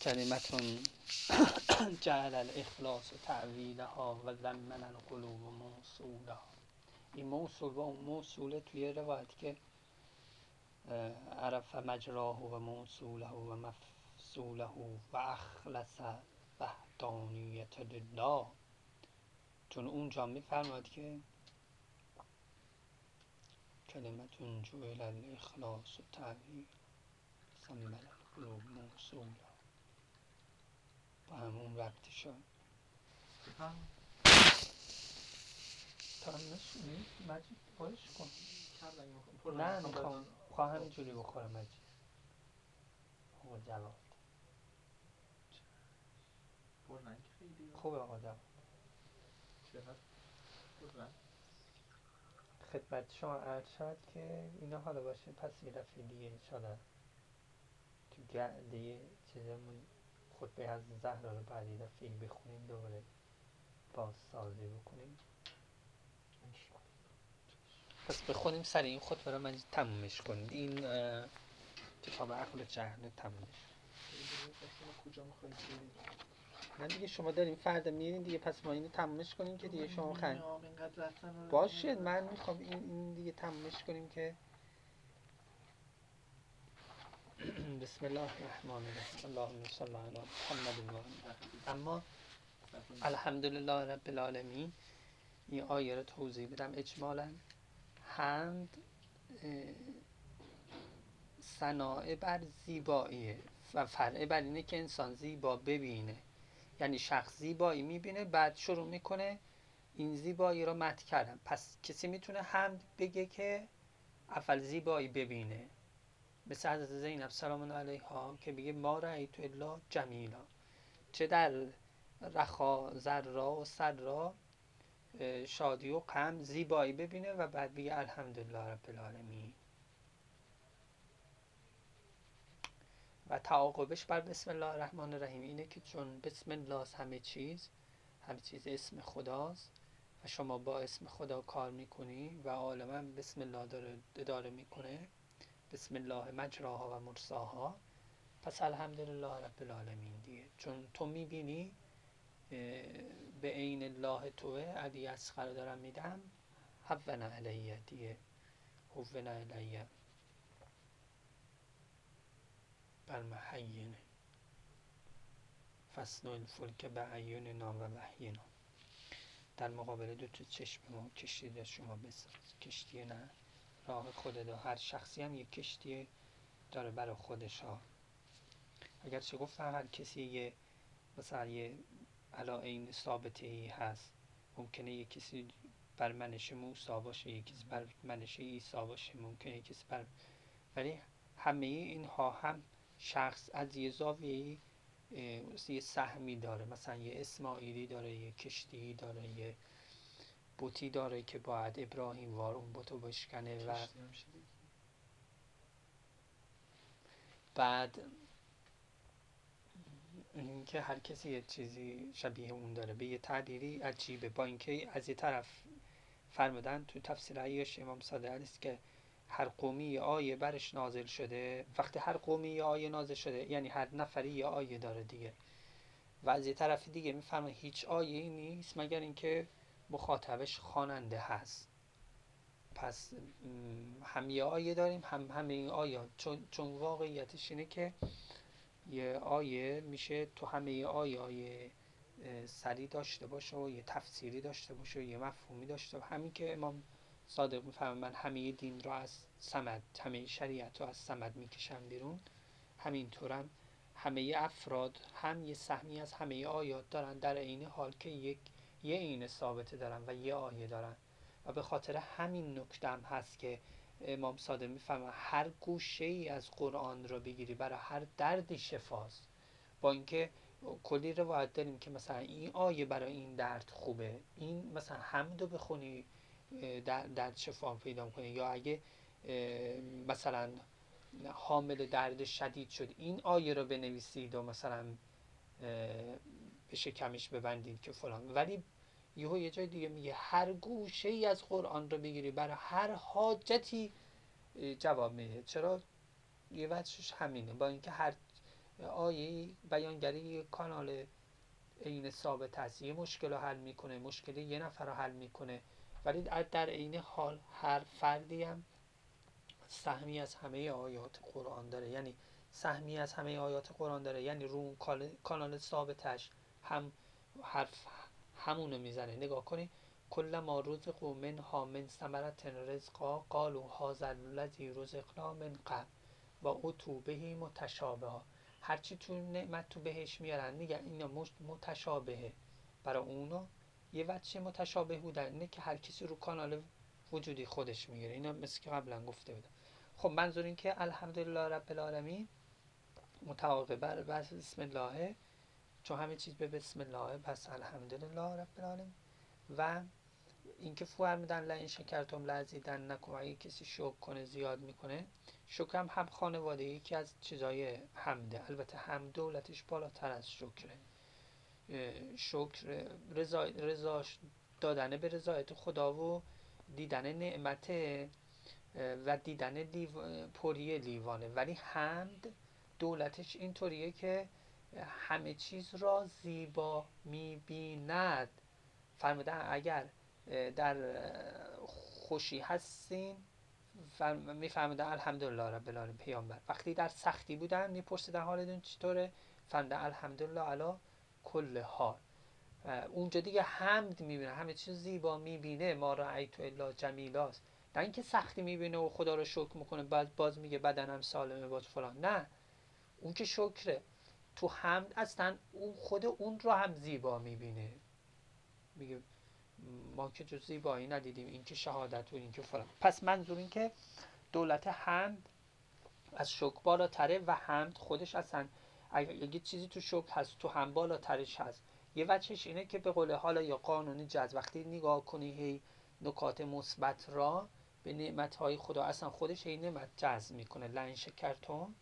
کلمتون جعل الاخلاص تعویلها و زمن القلوب موصولها این موصول و موصوله توی روایت که عرف مجراه و موصوله و مفصوله و اخلص وحدانیت لله چون اونجا میفرماد که کلمتون جویل الاخلاص و تعویل زمن القلوب موصوله با همون تا نشونی مجید پرش کن. نه می‌خوام. خواه همینجوری بخورم مجید. آقا جواد خوبه آقا جواد خدمت شما عرض شد که اینا حالا باشه پس یه دفعه دیگه انشالله تو گرده چیزمون خطبه از زهرا رو بعد یه دفعه بخونیم دوباره باز سازی بکنیم. پس بخونیم سر این خطبه رو من تمومش کنیم این کتاب عقل جهل تمومش. نه دیگه شما داریم فردا میرین دیگه پس ما اینو تمومش کنیم که دیگه شما خند باشه من می‌خوام این, این دیگه تمومش کنیم که بسم الله الرحمن الرحیم اللهم صل علی محمد اما الحمدلله رب العالمین این آیه رو توضیح بدم اجمالا حمد صناعه بر زیباییه و فرعه بر اینه که انسان زیبا ببینه یعنی شخص زیبایی می‌بینه بعد شروع می‌کنه این زیبایی رو مت کردن پس کسی می‌تونه حمد بگه که اول زیبایی ببینه مثل حضرت زینب سلام علیها که بگه ما رأیت الا جمیلا. چه در رخا ذرا و سرا شادی و غم زیبایی ببینه و بعد بگه الحمدلله رب العالمین. و تعاقبش بر بسم الله الرحمن الرحیم اینه که چون بسم الله همه چیز همه چیز اسم خداست و شما با اسم خدا کار می‌کنی و عالما بسم الله داره اداره می‌کنه بسم الله مجراها و مرساها. پس الحمدلله رب العالمین دیگه. چون تو می‌بینی به عین الله توه علی اسخر دارم میدم. حونا علیه دیگه. حونا علیه. بر محین فصل الفلک به عیوننا و وحینا. در مقابل دو تا چشم ما کشتی شما بساز کشتی نه. راه خود هر شخصی هم یک کشتی داره برای خودش ها اگر چه گفتم هر کسی یه مثلا یه علا این ثابته ای هست. ممکنه یه کسی بر منش موسا باشه یه کسی بر منش ایسا باشه ممکنه یه کسی بر ولی همه اینها هم شخص از یه زاویه یه سهمی داره. مثلا یه اسماعیلی داره یه کشتی داره یه بوتی داره که باید ابراهیم وار اون بوتو بشکنه و بعد اینکه هر کسی یه چیزی شبیه اون داره. به یه تعبیری عجیبه. با اینکه از یه طرف فرمودن تو تفسیر عیاش امام صادق است که هر قومی یه آیه برش نازل شده. وقتی هر قومی یه آیه نازل شده یعنی هر نفری یه آیه داره دیگه. و از یه طرف دیگه می‌فهمه هیچ آیه ای نیست مگر اینکه مخاطبش خواننده هست. پس هم یه آیه داریم هم همه آیات چون, چون واقعیتش اینه که یه آیه میشه تو همه آیه آیه سری داشته باشه و یه تفسیری داشته باشه و یه مفهومی داشته باشه. همین که امام صادق می‌فهمه من همه دین رو از سمد همه شریعت رو از سمد می‌کشم بیرون. همینطورم همه افراد هم یه سهمی از همه آیات دارن در عین حال که یک یه این ثابته دارن و یه آیه دارن. و به خاطر همین نکتم هست که امام صادق می‌فهمه هر گوشه ای از قرآن رو بگیری برای هر دردی شفاست. با اینکه کلی روایت داریم که مثلا این آیه برای این درد خوبه این مثلا حمدو بخونی درد شفا پیدا کنی. یا اگه مثلا حامل درد شدید شد این آیه رو بنویسید و مثلا به شکمش ببندید که فلان. ولی یهو یه جای دیگه میگه هر گوشه ای از قرآن رو بگیری برای هر حاجتی. جواب میده. چرا؟ یه وجهش همینه. با اینکه هر آیه بیانگری کانال عین ثابت است یه مشکل رو حل می‌کنه مشکل یه نفر رو حل می‌کنه. ولی در عین حال هر فردی هم سهمی از همه آیات قرآن داره. یعنی سهمی از همه آیات قرآن داره. یعنی رو کانال ثابتش. هم حرف همونو می‌زنه. نگاه کنی. کل ما رزقو من ثمرت رزقا قالو هذا الذی رزقنا من قبل و اتو بهی متشابه ها هرچی تو نعمت تو بهش میارن میگن اینا متشابهه. برای اونا یه وجه متشابه بودن اینه که هر کسی رو کانال وجودی خودش می‌گیره. اینا مثل که قبلا گفته بودم. خب منظور این که الحمدلله رب العالمین متعاقب بر بسم الله چون همه چیز به بسم الله پس الحمدلله رب العالمین. و اینکه فرمودن لئن شکرتم لازیدن نکن اگه کسی شکر کنه زیاد می‌کنه شکر هم هم خانواده یکی از چیزای حمده. البته هم دولتش بالاتر از شکره. شکر رضا, رضا دادن به رضایت خدا و دیدن نعمت و دیدن لیو... پری لیوانه. ولی حمد دولتش اینطوریه که همه چیز را زیبا می‌بیند. فرمودن اگر در خوشی هستین. میفهمیدن الحمدلله رب العالمین پیامبر. وقتی در سختی بودن میپرسیدن حالتون چطوره؟ فرمودن الحمدلله علا کل حال. اونجا دیگه حمد می‌بینه همه چیز زیبا می‌بینه. ما را ایتو الا جمیلاست. نه اینکه سختی می‌بینه و خدا رو شکر می‌کنه بعد باز میگه بدنم سالمه باز فلان. نه. اون که شکره. تو حمد اصلا اون خود اون رو هم زیبا می‌بینه. میگه ما که جز زیبایی ندیدیم این که شهادت و این که فلان. پس منظور این که دولت حمد از شکر بالاتره و حمد خودش اصلا اگه چیزی تو شکر هست تو هم بالاترش هست. یه وجهش اینه که به قول حالا یا قانونی جز وقتی نگاه کنی هی نکات مثبت را به نعمت های خدا اصلا خودش هی نعمت جذب می‌کنه. لن شکرتم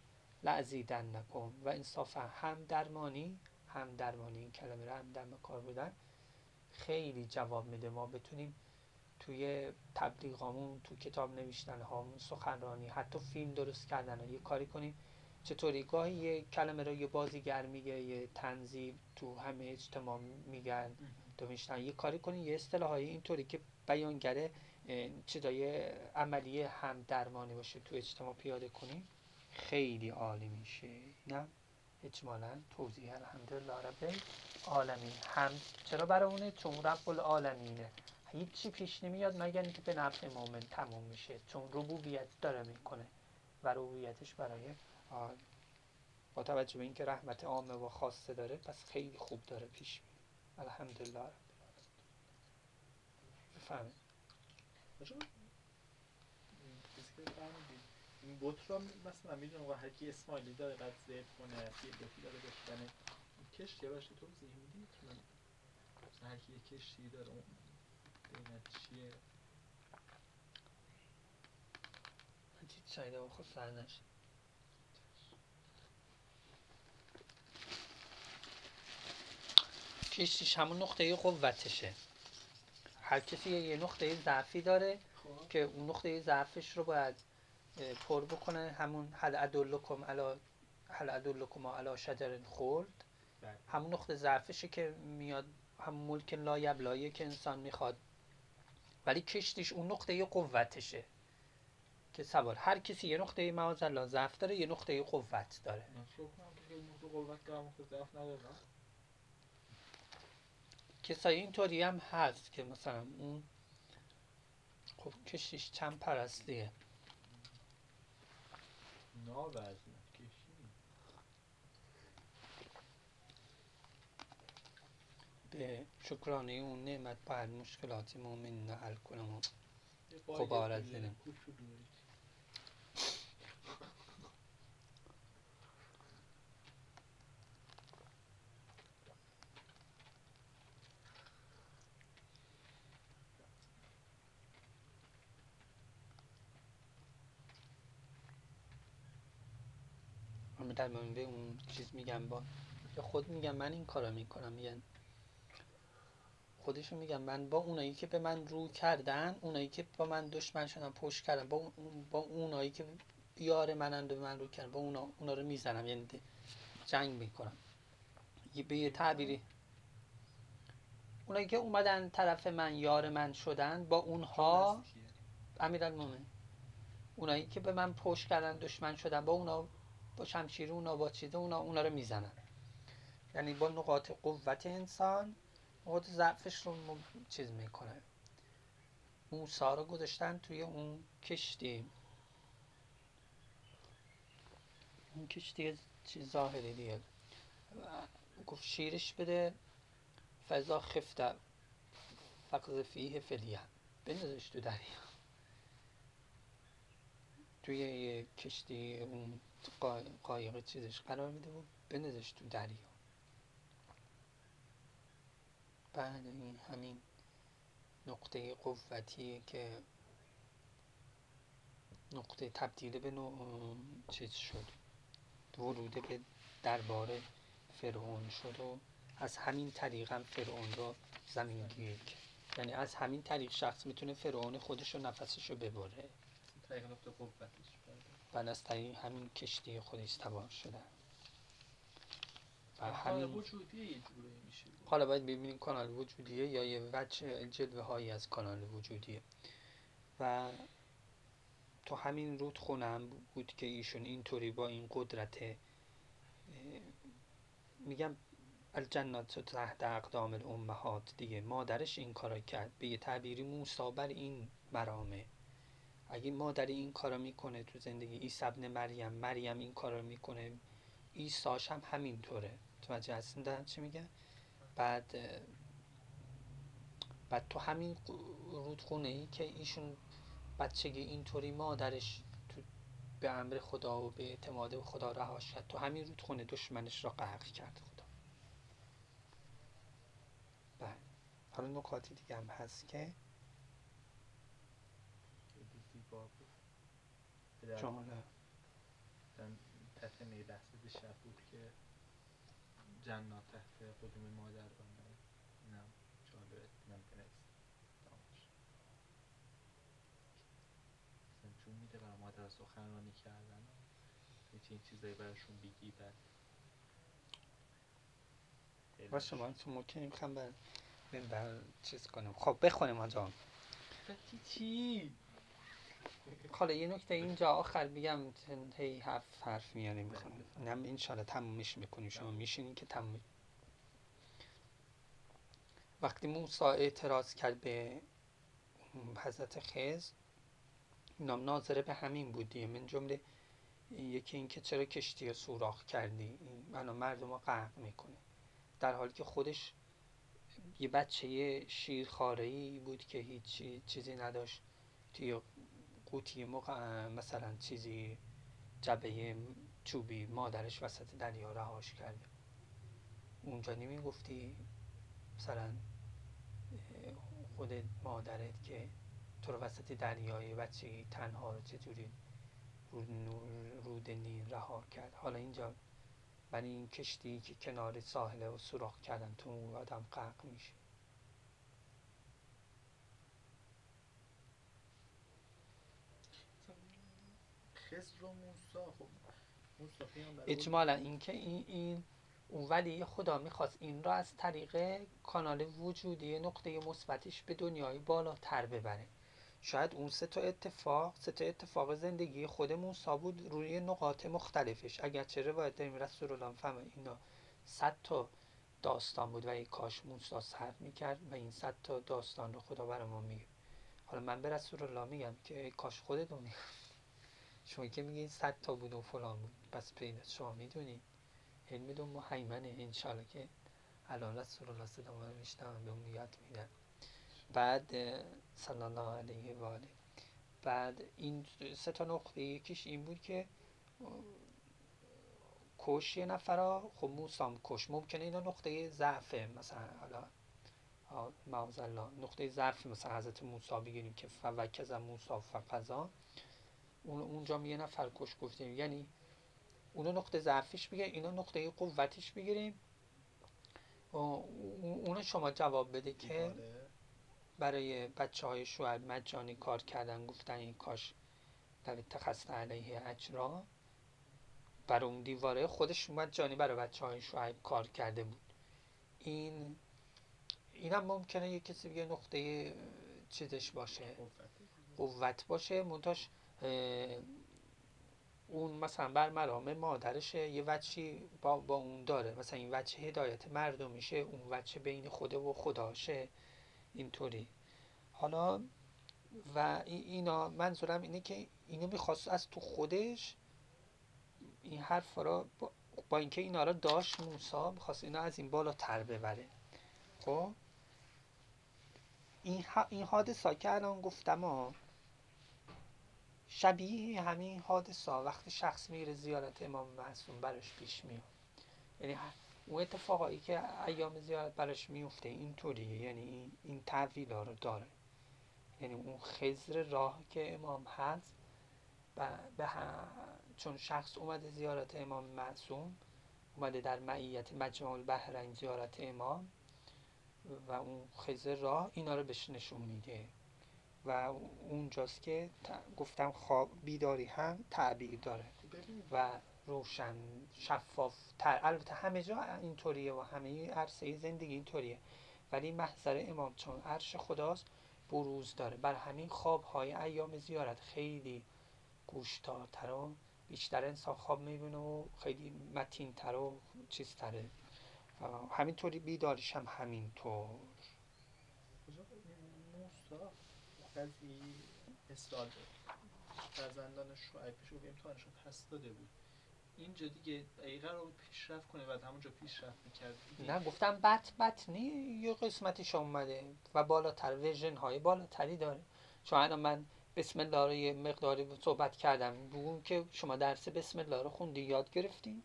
لعزیدن نکن. و انصافا هم درمانی هم درمانی این کلمه رو هم در کار بودن خیلی جواب میده. ما بتونیم توی تبلیغامون تو کتاب نوشتن هامون سخنرانی حتی فیلم درست کردن یه کاری کنیم. چطوری؟ گاهی یه کلمه رو یه بازیگر میگه یه تنظیم تو همه اجتماع میگن تو میشتن یه کاری کنیم یه اصطلاح اینطوری که بیانگره چیزای عملی هم درمانی باشه تو اجتماع پیاده کنیم. خیلی عالی میشه. نه؟ اجمالا توضیح الحمدلله رب عالمین هم چرا برای اونه؟ چون رب العالمینه هیچی پیش نمیاد مگر اینکه به نفع مؤمن تموم میشه. چون ربوبیت داره می‌کنه و ربوبیتش برای با توجه به اینکه رحمت عامه و خاصه داره پس خیلی خوب داره پیش میره الحمدلله رب بفهمید این بوت رو مثلا می‌دونم و هر کی اسمایلی داره بعد زیب کنه یه بوتی داره بشکنه کشتی باشه توضیح میدی که من هر کی یه کشتی داره اون چیه. من چیز شایده و خود سر نشد کشتیش همون نقطه قوتشه هر کسی یه نقطه ضعفی داره خواه. که اون نقطه ضعفش رو باید پر بکنه. همون هل ادلکم علا هل ادلکم علا شجر خلد بله. همون نقطه ضعفشه که میاد همون ملک لایبلایه که انسان می‌خواد. ولی کشتیش اون نقطه قوتشه. که سوار هر کسی یه نقطه معاذ ضعف داره یه نقطه قوت داره. کسایی اینطوری هم هست که مثلا اون خب کشیش چند پرستیه. به شکرانه اون نعمت باید مشکلات مومن حل کنم و قبارت زنم در به اون چیز میگم با یا خود میگم من این کارا می‌کنم میگن خودشون میگم من با اونایی که به من رو کردن اونایی که با من دشمن شدن پشت کردن با, با اونایی که یار منن به من رو کردن با اونا, اونا رو می‌زنم یعنی جنگ می‌کنن یه به یه تعبیری. اونایی که اومدن طرف من یار من شدن با اونها کیه؟ امیرالمومنین. اونایی که به من پشت کردن دشمن شدن با اونا با شمشیر اونا با چیز اونا اونا رو می‌زنن. یعنی با نقاط قوت انسان نقاط ضعفش رو چیز می‌کنه. موسا رو گذاشتن توی اون کشتی. اون کشتی چیز ظاهری دیگه. گفت شیرش بده فضا خفته فقط فیه فلیه بندازش تو دریا. توی یه کشتی اون قا- قایق چیزش قرار میده و بندازش تو دریا. بعد این همین نقطه قوتیه که نقطه تبدیل به نوع چیز شد. ورود به دربار فرعون شد و از همین طریق هم فرعون رو زمین گیر یعنی از همین طریق شخص می‌تونه فرعون خودش رو نفسش رو ببره. طریق نقطه قوتش. بعد از طریق همین کشتی خودش سوار شدن و همین وجودی میشه. حالا باید ببینیم کانال وجودیه یا یه وجه جلوه هایی از کانال وجودیه. و تو همین رودخونه هم بود که ایشون اینطوری با این قدرت میگم الجنات تحت اقدام الامهات دیگه. مادرش این کارا کرد. به یه تعبیری موسی بر این مرامه. اگه مادر این کارا می‌کنه تو زندگی عیسی ابن مریم مریم این کارا می‌کنه عیساش هم همینطوره. توجه هستین دارم چی میگه بعد بعد تو همین رودخونه ای که ایشون بچگی اینطوری مادرش تو به امر خدا و به اعتماد خدا رهاش کرد تو همین رودخونه دشمنش را غرق کرد خدا. بله. حالا نکاتی دیگه هم هست که خیلی زیبا بود پدر جمله من تتمه بحث شب بود که جنات تحت قدوم مادر بانه اینم من دامش اصلا جون میده برای مادر سخنرانی کردن. یه چنین چیزایی براشون بگی بعد باشه ما تو ممکنیم خم بر بریم بر چیز کنیم خب بخونیم آنجا چی؟ حالا یه نکته اینجا آخر بگم چون هی حرف حرف میاریم. می‌خونیم اینم انشالله تمومش می‌کنیم. شما میشینین که تموم. وقتی موسی اعتراض کرد به حضرت خضر اینام ناظره به همین بودی من جمله یکی اینکه چرا کشتی رو سوراخ کردی؟ این منو مردم رو غرق می‌کنه. در حالی که خودش یه بچه شیرخواره بود که هیچ چیزی نداشت. توی قوطی مق... مثلا چیزی جبه چوبی مادرش وسط دریا رهاش کرده. اونجا نمی گفتی مثلا خود مادرت که تو رو وسط دریای بچگی تنها رو چجوری رود, نیل رها کرد؟ حالا اینجا برای این کشتی که کنار ساحل و سوراخ کردن تو اون آدم غرق میشه. خضر و موسی. خب اینکه این این ولی خدا می‌خواست این را از طریق کانال وجودی نقطه مثبتش به دنیای بالاتر ببره. شاید اون سه تا اتفاق سه تا اتفاق زندگی خود بود روی نقاط مختلفش. اگرچه روایت داریم رسول الله فهم اینا صد تا داستان بود و ای کاش موسی صبر می‌کرد و این صد تا داستان رو خدا برای ما میگه. حالا من به رسول الله میگم که ای کاش خودتون می شما که میگین صد تا بود و فلان بود پس پیدا شما می‌دونید علم محیمنه انشالله که الان رسول الله صدا ما رو میشنم به اون یاد میدن. بعد صلی الله علیه و آله. بعد این سه تا نقطه یکیش این بود که کش یه نفر خب موسام کش ممکنه اینا نقطه ضعفه مثلا حالا معاذ الله نقطه ضعف مثلا حضرت موسی بگیریم که فوکز موسی فقضا. اون اونجا یه نفر کش گفتیم یعنی اونو نقطه ضعفش بگیر اینا نقطه قوتش بگیریم و اونو شما جواب بده که. برای بچه های شوهر مجانی کار کردن گفتن این کاش در اتخذت علیه اجرا. برای اون دیواره خودش اومد جانی برای بچه های شعیب کار کرده بود. این این هم ممکنه یه کسی بگه نقطه چیزش باشه. قوت باشه. منتاش اون مثلا بر مرامه مادرشه یه وچی با, با اون داره. مثلا این وچه هدایت مردم میشه اون وچه بین خوده و خداشه. اینطوری. حالا و اینا منظورم اینه که اینو می‌خواست از تو خودش این حرف را با, با اینکه اینا را داشت موسا می‌خواست اینا از این بالا تر ببره. خب؟ این, این حادثه که الان گفتم ها شبیه همین حادثه وقتی شخص میره زیارت امام معصوم براش پیش میاد. یعنی اون اتفاقایی که ایام زیارت براش میفته اینطوریه. یعنی این, این تحویل ها رو داره. یعنی اون خزر راه که امام هست به چون شخص اومده زیارت امام معصوم اومده در معیت مجمع البحرین زیارت امام و اون خزر راه اینا رو بهش نشون میده. و اونجاست که گفتم خواب بیداری هم تعبیر داره و روشن شفاف تر البته همه جا اینطوریه و همه عرصه زندگی اینطوریه. ولی محضر امام چون عرش خداست بروز داره. بر همین خواب های ایام زیارت خیلی گوشتارتر و بیشتر انسان خواب می‌بینه و خیلی متین تر و چیز تره همینطوری بیداریش هم همینطور. بعضی اسرائیل فرزندان شعیبش رو امتحانشون پس داده بود. اینجا دیگه ای قرار پیشرفت کنه بعد همونجا پیشرفت می‌کرد. نه گفتم بط بط نی یه قسمتش اومده و بالاتر ویژن های بالاتری داره. الان من بسم الله رو یه مقداری صحبت کردم. بگون که شما درس بسم الله رو خوندی یاد گرفتین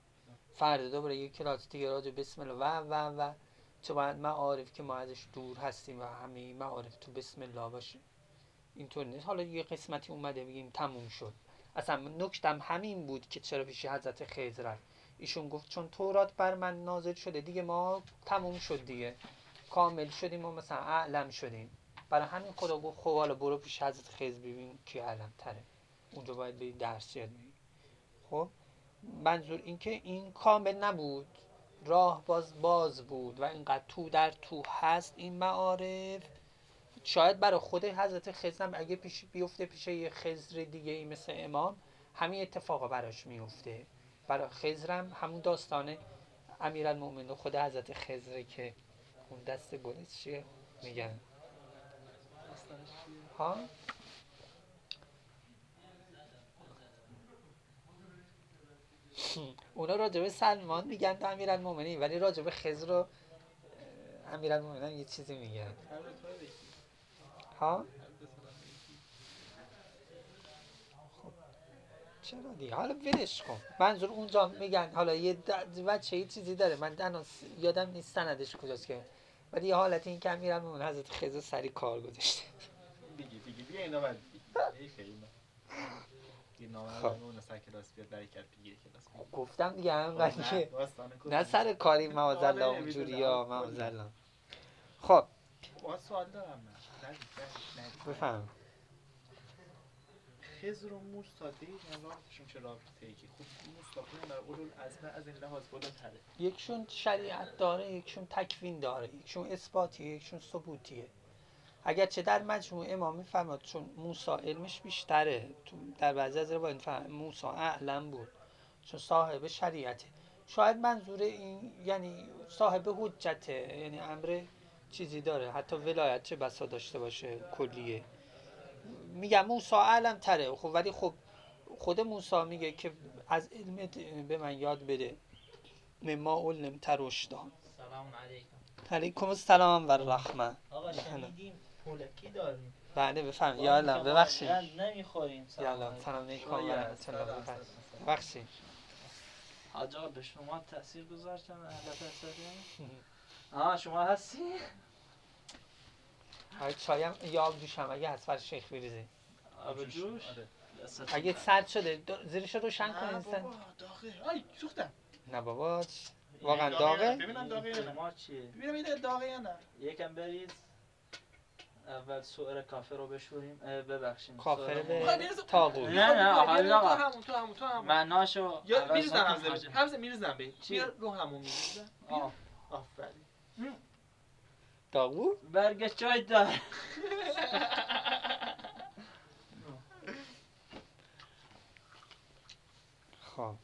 فردا دوباره یه کلاس دیگه راجع بسم الله. و و و. تو باید معارف که ما ازش دور هستیم و همه معارف تو بسم الله باشه. اینطور نیست. حالا یه قسمتی اومده بگیم تموم شد. اصلا نکتم همین بود که چرا پیش حضرت خضر ایشون گفت چون تورات بر من نازل شده دیگه ما تموم شد دیگه. کامل شدیم و مثلا اعلم شدیم. برای همین خدا گفت خب حالا برو پیش حضرت خضر ببین کی اعلم تره. اونجا باید به درس یاد بگیری خب؟ منظور این که این کامل نبود. راه باز باز بود و اینقدر تو در تو هست این معارف. شاید برای خود حضرت خزرم اگه پیش بیفته پیش یه خزر دیگه ای مثل امام همین اتفاقا براش میفته برای خزرم همون داستان المومن خود حضرت خزره که اون دست گلش چیه؟ میگن ها؟ اونا راجبه سلمان میگن تو المومنی ولی راجبه خزر و المومنی یه چیزی میگن. ها؟ خب چرا دیگه؟ حالا ولش کن. منظور اونجا میگن حالا یه بچه یه چیزی داره. من یادم نیست سندش کجاست که. ولی یه حالت این که میرم اون حضرت خیزه سری کار گذاشته. دیگه دیگه بیا اینا بعد گفتم دیگه هم نه سر کاری موازالله اونجوری ها موازالله خب. سوال دارم بفهم خزر و موسا دقیقا رابطشون چه رابطه ای که خب اولو العزم از این لحاظ بالاتره یکشون شریعت داره یکشون تکوین داره یکشون اثباتیه یکشون ثبوتیه. اگرچه در مجموع امام میفرماد چون موسا علمش بیشتره در بعضی از روایت موسا اعلم بود چون صاحب شریعته. شاید منظور این یعنی صاحب حجته یعنی امر چیزی داره. حتی ولایت چه بسا داشته باشه کلیه. میگم موسا علم تره. خب ولی خب خود موسا میگه که از علم به من یاد بده. مما علم ترشدان. سلام علیکم. علیکم السلام و رحمه. آقا شنیدیم. پولکی داریم؟ بله بفهم یا الله ببخشید. نمی‌خوریم. یا الله سلام علیکم و رحمت الله. ببخشید. حاجا به شما تاثیر گذاشتن اهل آه شما هستی؟ های چایم یا آب جوشم اگه از فر شیخ بریزی. آب جوش؟ آره. اگه سرد شده زیرش رو روشن کنید نه بابا داغه. آی سوختم. نه بابا واقعا داغه؟ ببینم داغه یا نه. ما چیه؟ ببینم این داغه یا نه. یکم بریز. اول سوئر کافه رو بشوریم. ببخشیم کافر به تاغوت نه، نه، حالا بیا آقا. تو همون تو همون تو همون. معناشو یا میریزم حاجی. حمزه میریزم. به رو همون میریزم. آفرین. تاغوت برگ چای دار خب